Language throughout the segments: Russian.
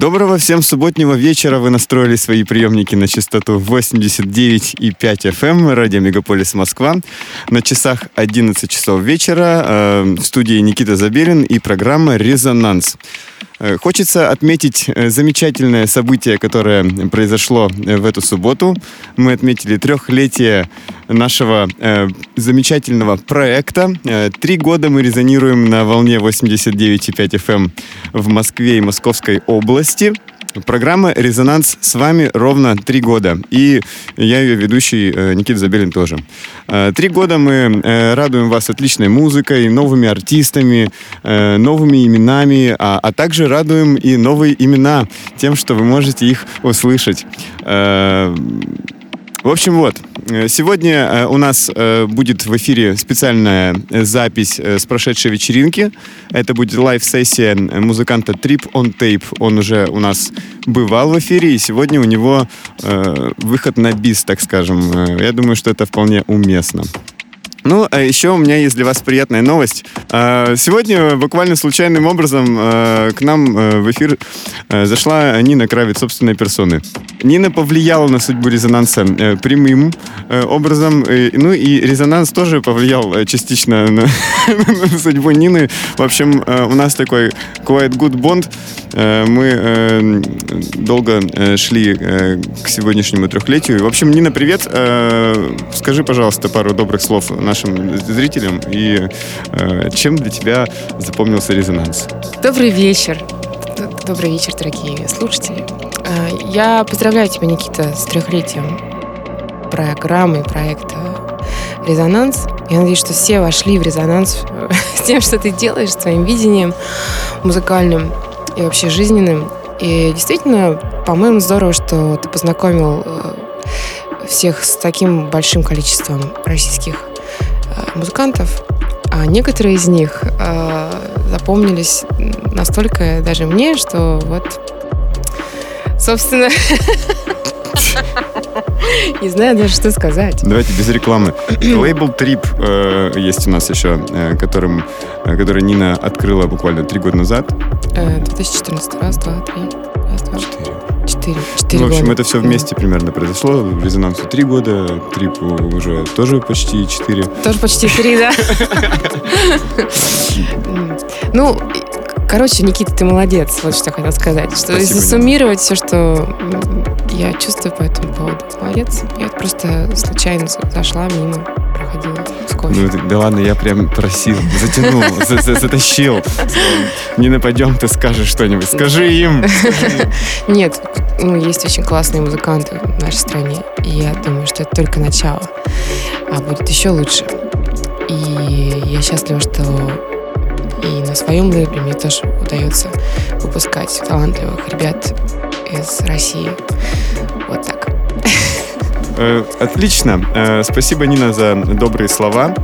Доброго всем субботнего вечера. Вы настроили свои приемники на частоту 89,5 FM, радио Мегаполис Москва. На часах 11 часов вечера э, в студии Никита Забелин и программа «Резонанс». Э, хочется отметить э, замечательное событие, которое произошло э, в эту субботу. Мы отметили трехлетие нашего э, замечательного проекта. Три года мы резонируем на волне 89,5 FM эм в Москве и Московской области. Программа «Резонанс» с вами ровно три года. И я ее ведущий э, Никита Забелин тоже. Э, три года мы э, радуем вас отличной музыкой, новыми артистами, новыми именами, а, а также радуем и новые имена тем, что вы можете их услышать. В общем, вот. Э, сегодня э, у нас э, будет в эфире специальная запись с прошедшей вечеринки. Это будет лайв-сессия музыканта Trip on Tape. Он уже у нас бывал в эфире, и сегодня у него выход на бис, так скажем. Я думаю, что это вполне уместно. Ну, а еще у меня есть для вас приятная новость. А, сегодня буквально случайным образом а, к нам в эфир зашла Нина Кравец собственной персоны. Нина повлияла на судьбу резонанса э, прямым э, образом. Ну и резонанс тоже повлиял э, частично на, на судьбу Нины. В общем, у нас такой quite good bond. Мы долго шли к сегодняшнему трехлетию. В общем, Нина, привет. Скажи, пожалуйста, пару добрых слов нашим зрителям. И чем для тебя запомнился резонанс? Добрый вечер. Добрый вечер, дорогие слушатели. Э, я поздравляю тебя, Никита, с трехлетием программы, проекта «Резонанс». Я надеюсь, что все вошли в резонанс с тем, что ты делаешь, с твоим видением музыкальным и вообще жизненным. И действительно, по-моему, здорово, что ты познакомил э, всех с таким большим количеством российских э, музыкантов. А некоторые из них запомнились настолько даже мне, что вот Собственно, не знаю даже, что сказать. Давайте без рекламы. Лейбл Trip э, есть у нас еще, э, которым, э, который Нина открыла буквально три года назад. 2014. Раз, два, три. Раз, два. Четыре. Четыре. Четыре ну, в общем, года. это все вместе примерно произошло. Резонансу три года, Трипу уже тоже почти четыре. Тоже почти три, да. Ну, Короче, Никита, ты молодец, вот что я хотела сказать. Что Спасибо, если суммировать все, что я чувствую по этому поводу, молодец. Я просто случайно зашла мимо, проходила сквозь. Ну, да ладно, я прям просил, затянул, затащил. Не нападем, ты скажешь что-нибудь. Скажи им. Нет, ну, есть очень классные музыканты в нашей стране. И я думаю, что это только начало. А будет еще лучше. И я счастлива, что и на своем лейбле мне тоже удается выпускать талантливых ребят из России. Вот так. Э, отлично. Э, спасибо, Нина, за добрые слова.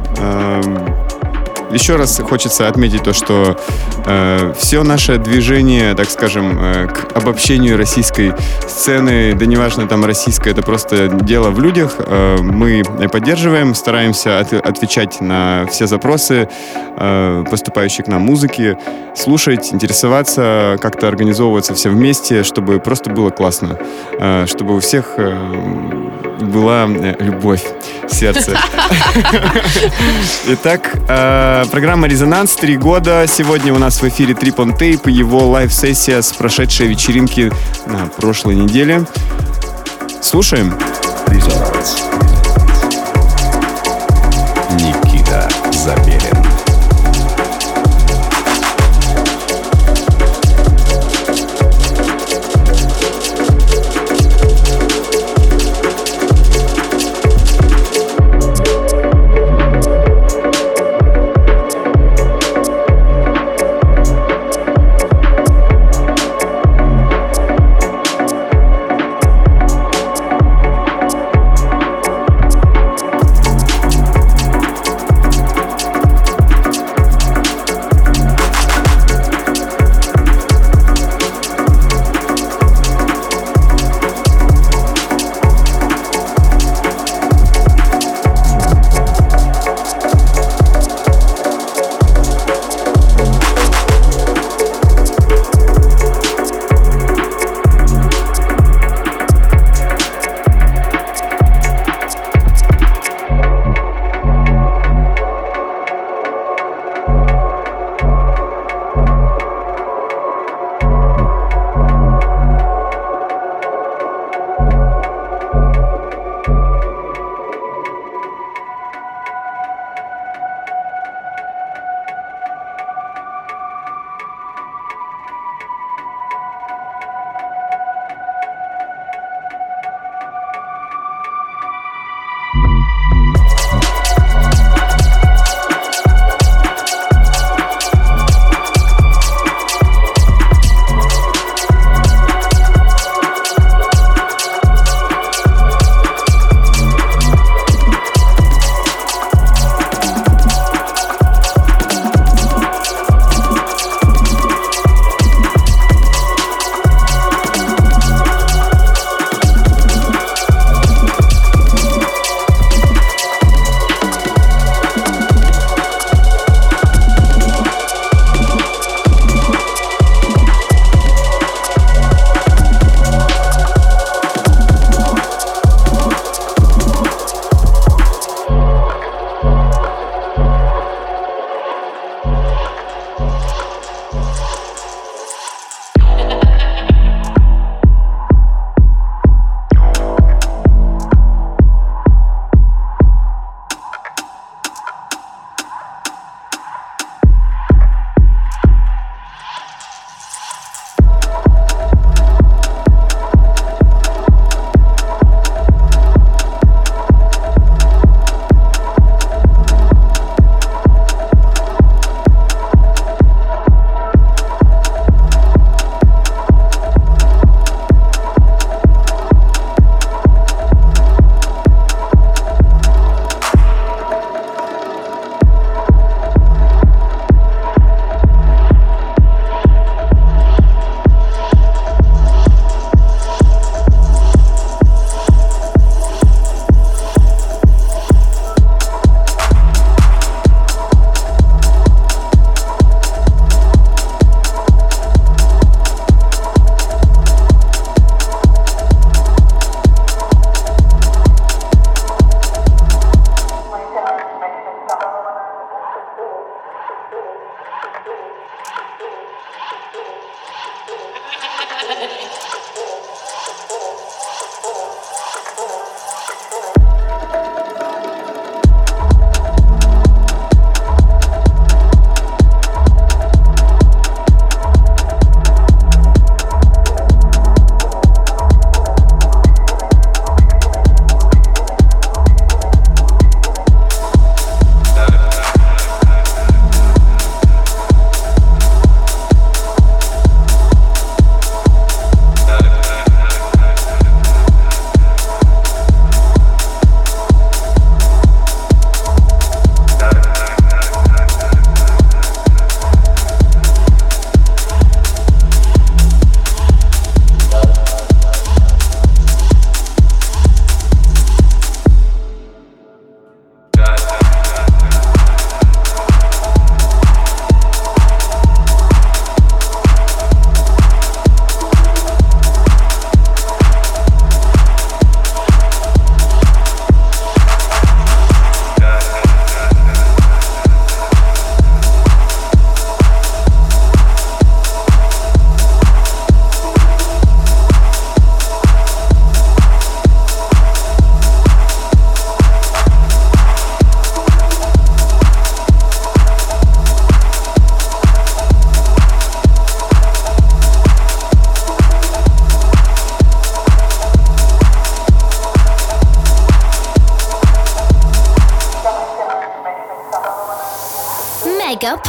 Еще раз хочется отметить то, что э, все наше движение, так скажем, э, к обобщению российской сцены, да неважно там российская, это просто дело в людях, э, мы поддерживаем, стараемся от, отвечать на все запросы, э, поступающие к нам музыки, слушать, интересоваться, как-то организовываться все вместе, чтобы просто было классно, э, чтобы у всех э, была э, любовь сердце. Итак, э, программа «Резонанс» три года. Сегодня у нас в эфире Трип on Tape, его лайв-сессия с прошедшей вечеринки на прошлой неделе. Слушаем. Резонанс.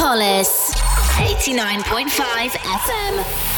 Megapolis 89.5 FM.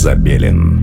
Забелин.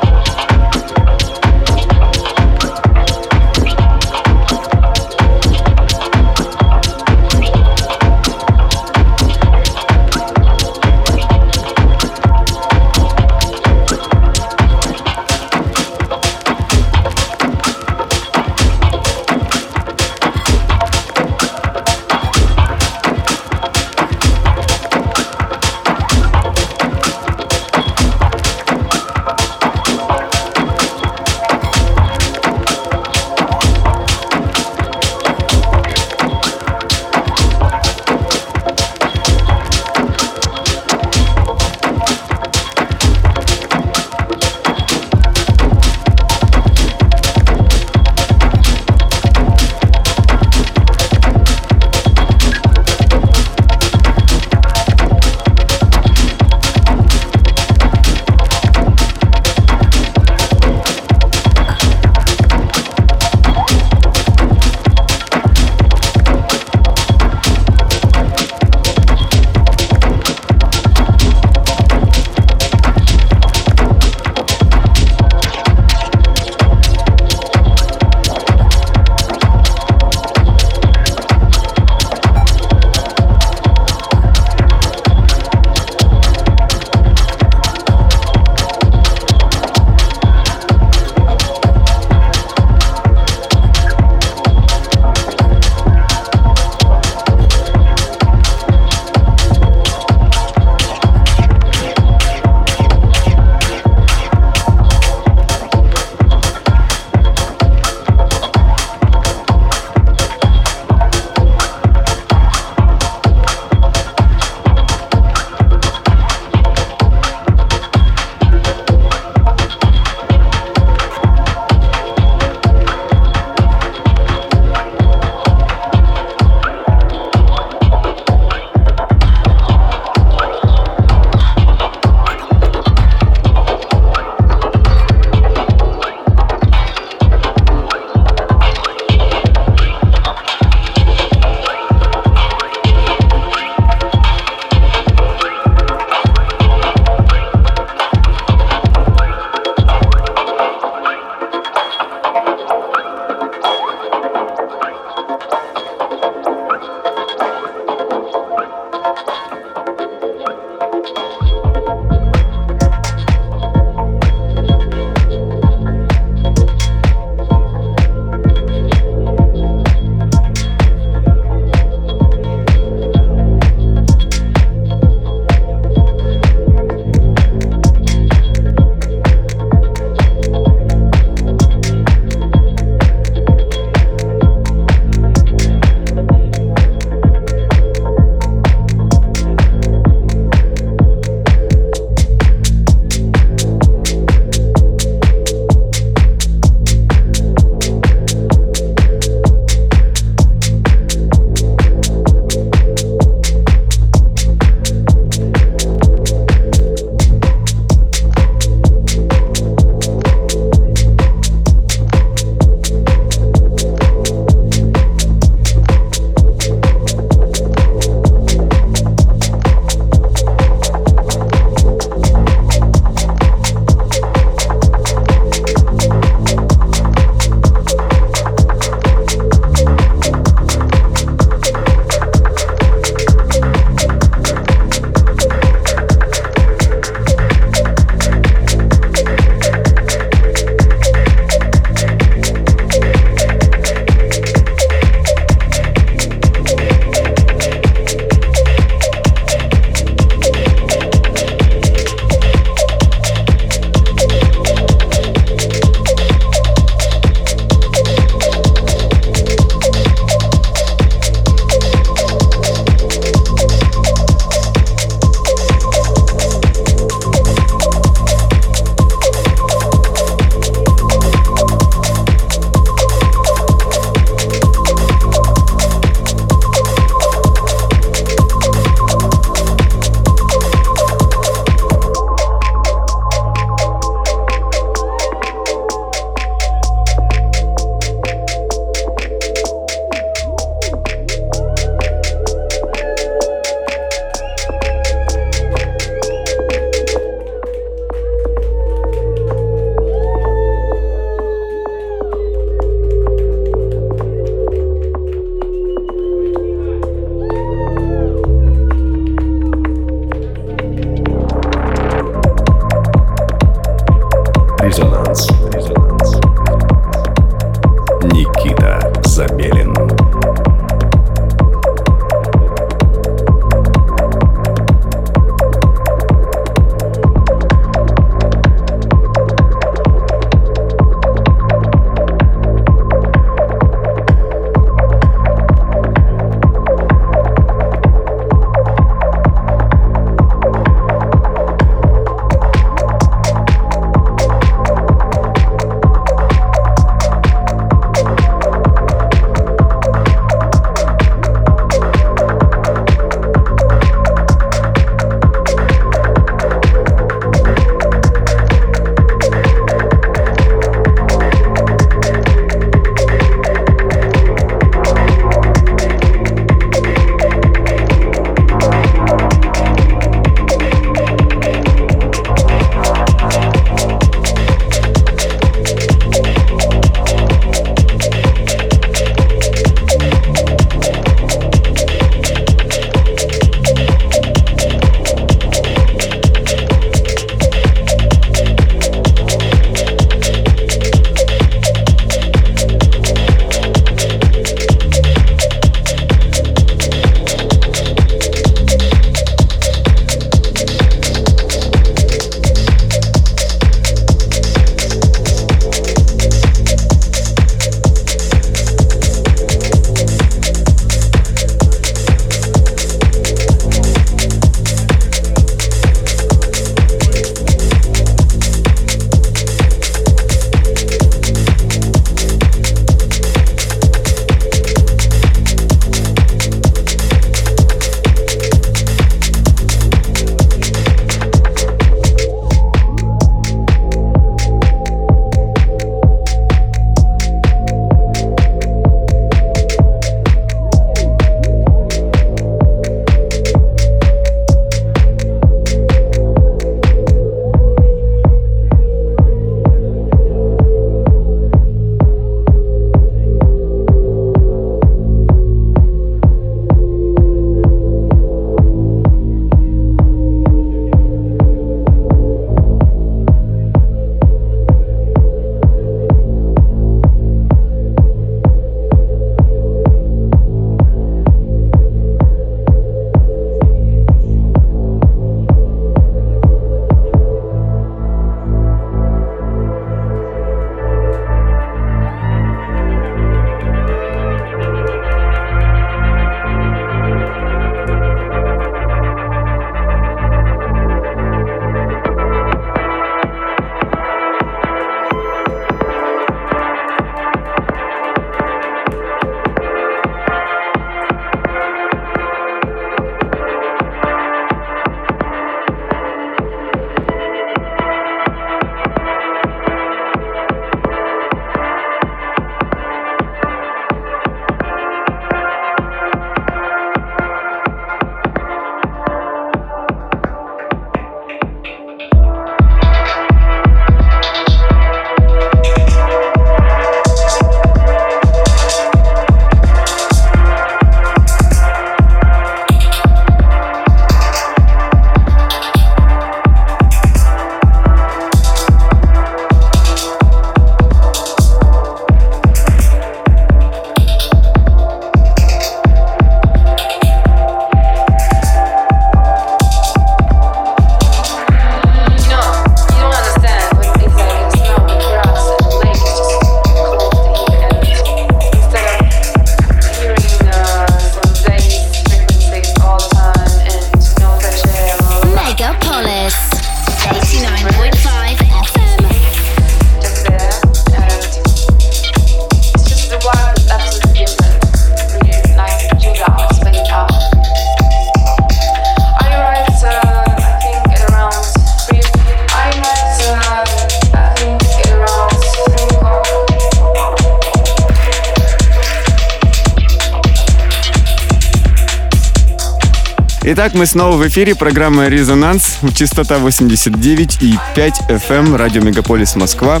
Итак, мы снова в эфире. Программа «Резонанс». Частота 89,5 FM. Радио «Мегаполис Москва».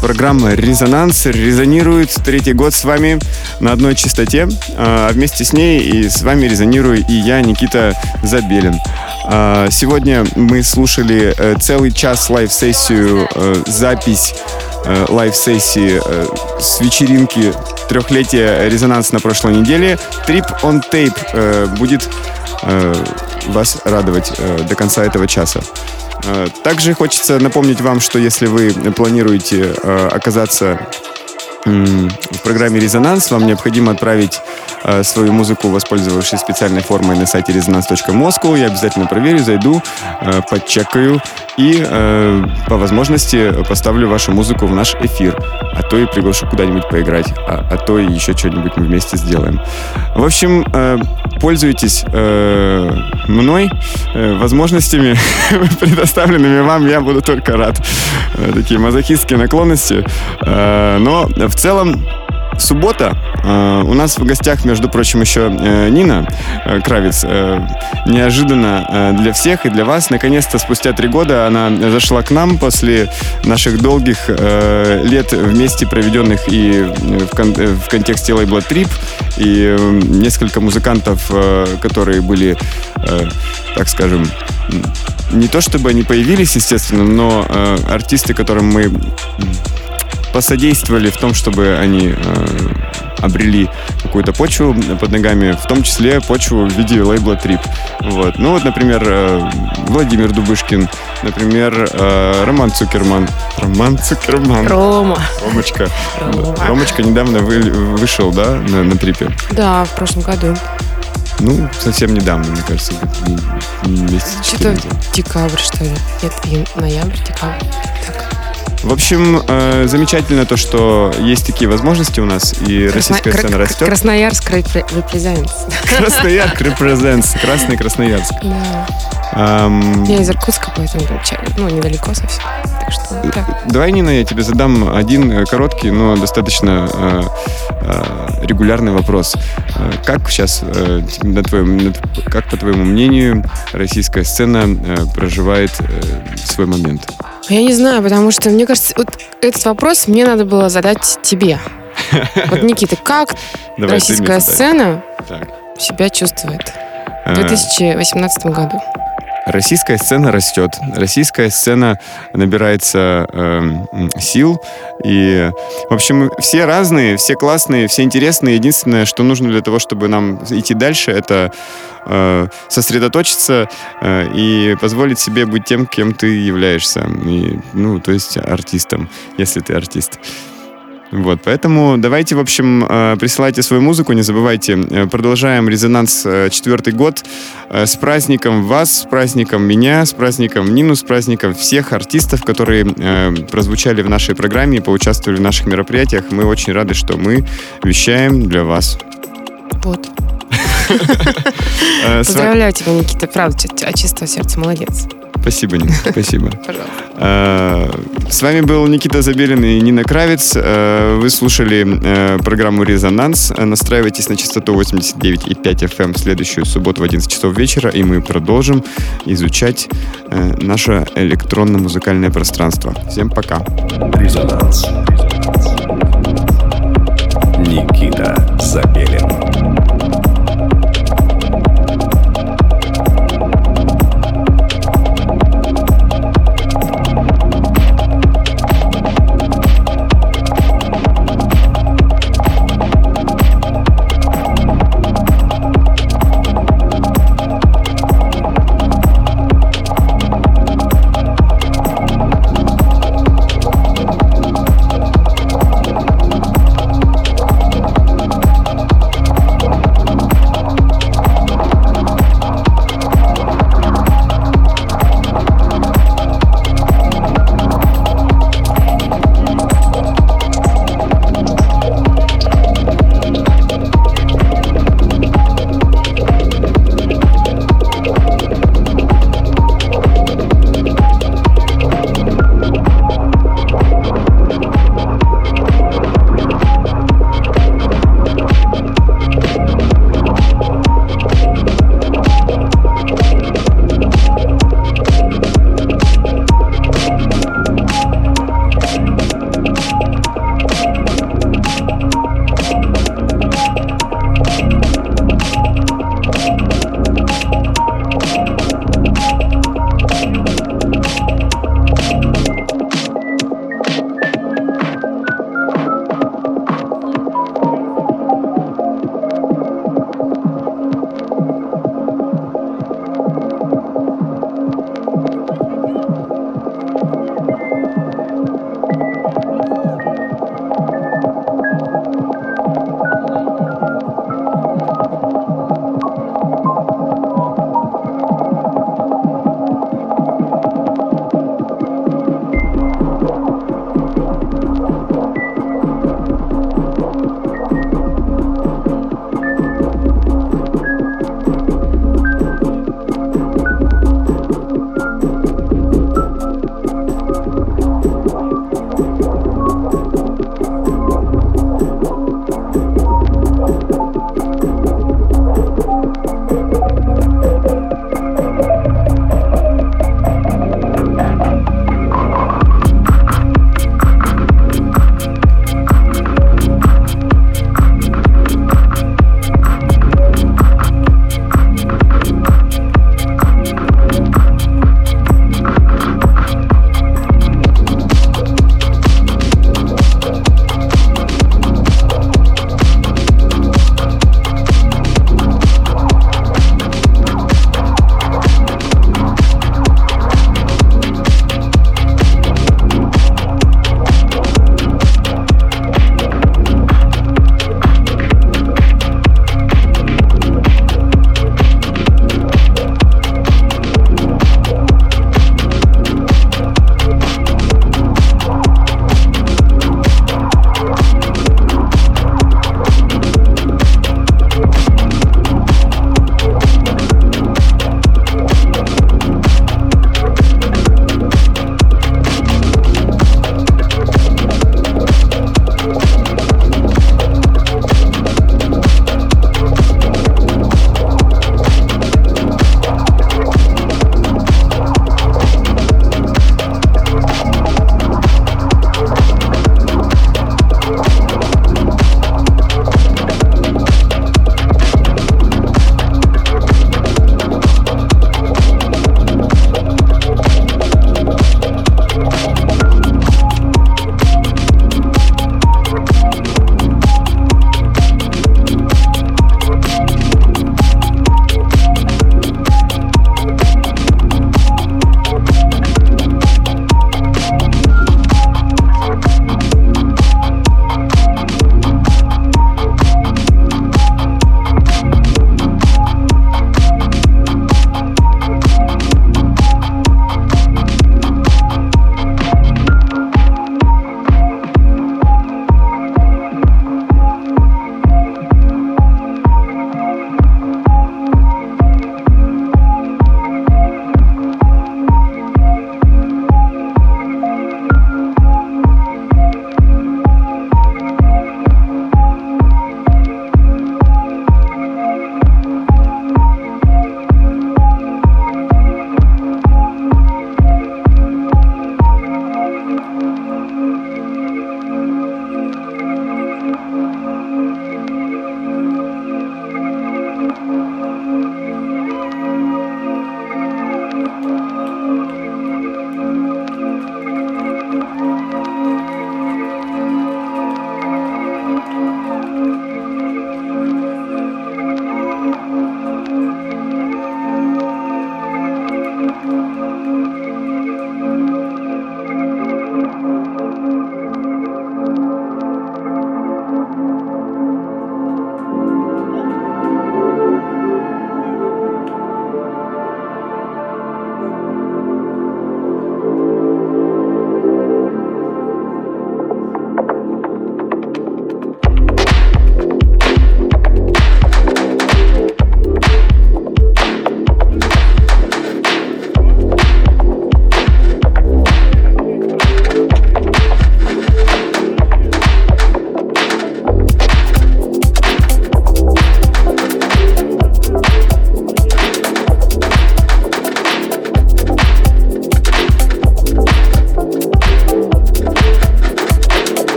Программа «Резонанс» резонирует третий год с вами на одной частоте. А вместе с ней и с вами резонирую и я, Никита Забелин. А, сегодня мы слушали э, целый час live-сессию, э, запись э, live-сессии с вечеринки трехлетия резонанс на прошлой неделе. Трип on Tape будет вас радовать до конца этого часа. Также хочется напомнить вам, что если вы планируете оказаться в программе «Резонанс» вам необходимо отправить э, свою музыку, воспользовавшись специальной формой на сайте резонанс.москву. Я обязательно проверю, зайду, э, подчекаю и э, по возможности поставлю вашу музыку в наш эфир. А то и приглашу куда-нибудь поиграть, а, а то и еще что-нибудь мы вместе сделаем. В общем, пользуйтесь мной, возможностями, предоставленными вам. Я буду только рад. Э, такие мазохистские наклонности. Но в целом суббота. Э, у нас в гостях, между прочим, еще э, Нина э, Кравец. Неожиданно для всех и для вас. Наконец-то, спустя три года, она зашла к нам после наших долгих лет вместе проведенных и в, кон- в контексте лейбла Трип, и несколько музыкантов, которые были, так скажем, не то чтобы они появились, естественно, но артисты, которым мы посодействовали в том, чтобы они э, обрели какую-то почву под ногами, в том числе почву в виде лейбла Трип. Вот. Ну вот, например, э, Владимир Дубышкин, например, э, Роман Цукерман. Роман Цукерман. Рома. Ромочка. Рома. Ромочка недавно вы, вышел, да, на, на Трипе? Да, в прошлом году. Ну, совсем недавно, мне кажется, месяц Что-то декабрь, что ли? Нет, ноябрь, декабрь. Так. В общем, э, замечательно то, что есть такие возможности у нас, и Красно... российская сцена Кр- растет. Красноярск represents. Красноярск represents. Красный Красноярск. Да. Ам, Я из Иркутска, поэтому ну, недалеко совсем. Так что так. Давай, Нина, я тебе задам один э, короткий, но достаточно э, э, регулярный вопрос. Э, Как сейчас, э, на твоем, как по твоему мнению, российская сцена э, проживает э, свой момент? Я не знаю, потому что, мне кажется, вот этот вопрос мне надо было задать тебе. Вот, Никита, как Давай, российская сцена Так. себя чувствует в Э, 2018 году? Российская сцена растет, российская сцена набирается м, сил. И, в общем, все разные, все классные, все интересные. Единственное, что нужно для того, чтобы нам идти дальше, это э, сосредоточиться э, и позволить себе быть тем, кем ты являешься. И, ну, то есть артистом, если ты артист. Вот, поэтому давайте, в общем, э, присылайте свою музыку, не забывайте. Э, Продолжаем резонанс э, четвертый год. С праздником вас, с праздником меня, с праздником Нину, с праздником всех артистов, которые прозвучали в нашей программе и поучаствовали в наших мероприятиях. Мы очень рады, что мы вещаем для вас. Вот. Поздравляю тебя, Никита, правда, от чистого сердца, молодец. Спасибо, Нина, спасибо. Пожалуйста. Э, С вами был Никита Забелин и Нина Кравец. Э, Вы слушали э, программу «Резонанс». Настраивайтесь на частоту 89,5 FM в следующую субботу в 11 часов вечера, и мы продолжим изучать э, наше электронно-музыкальное пространство. Всем пока. Резонанс. Никита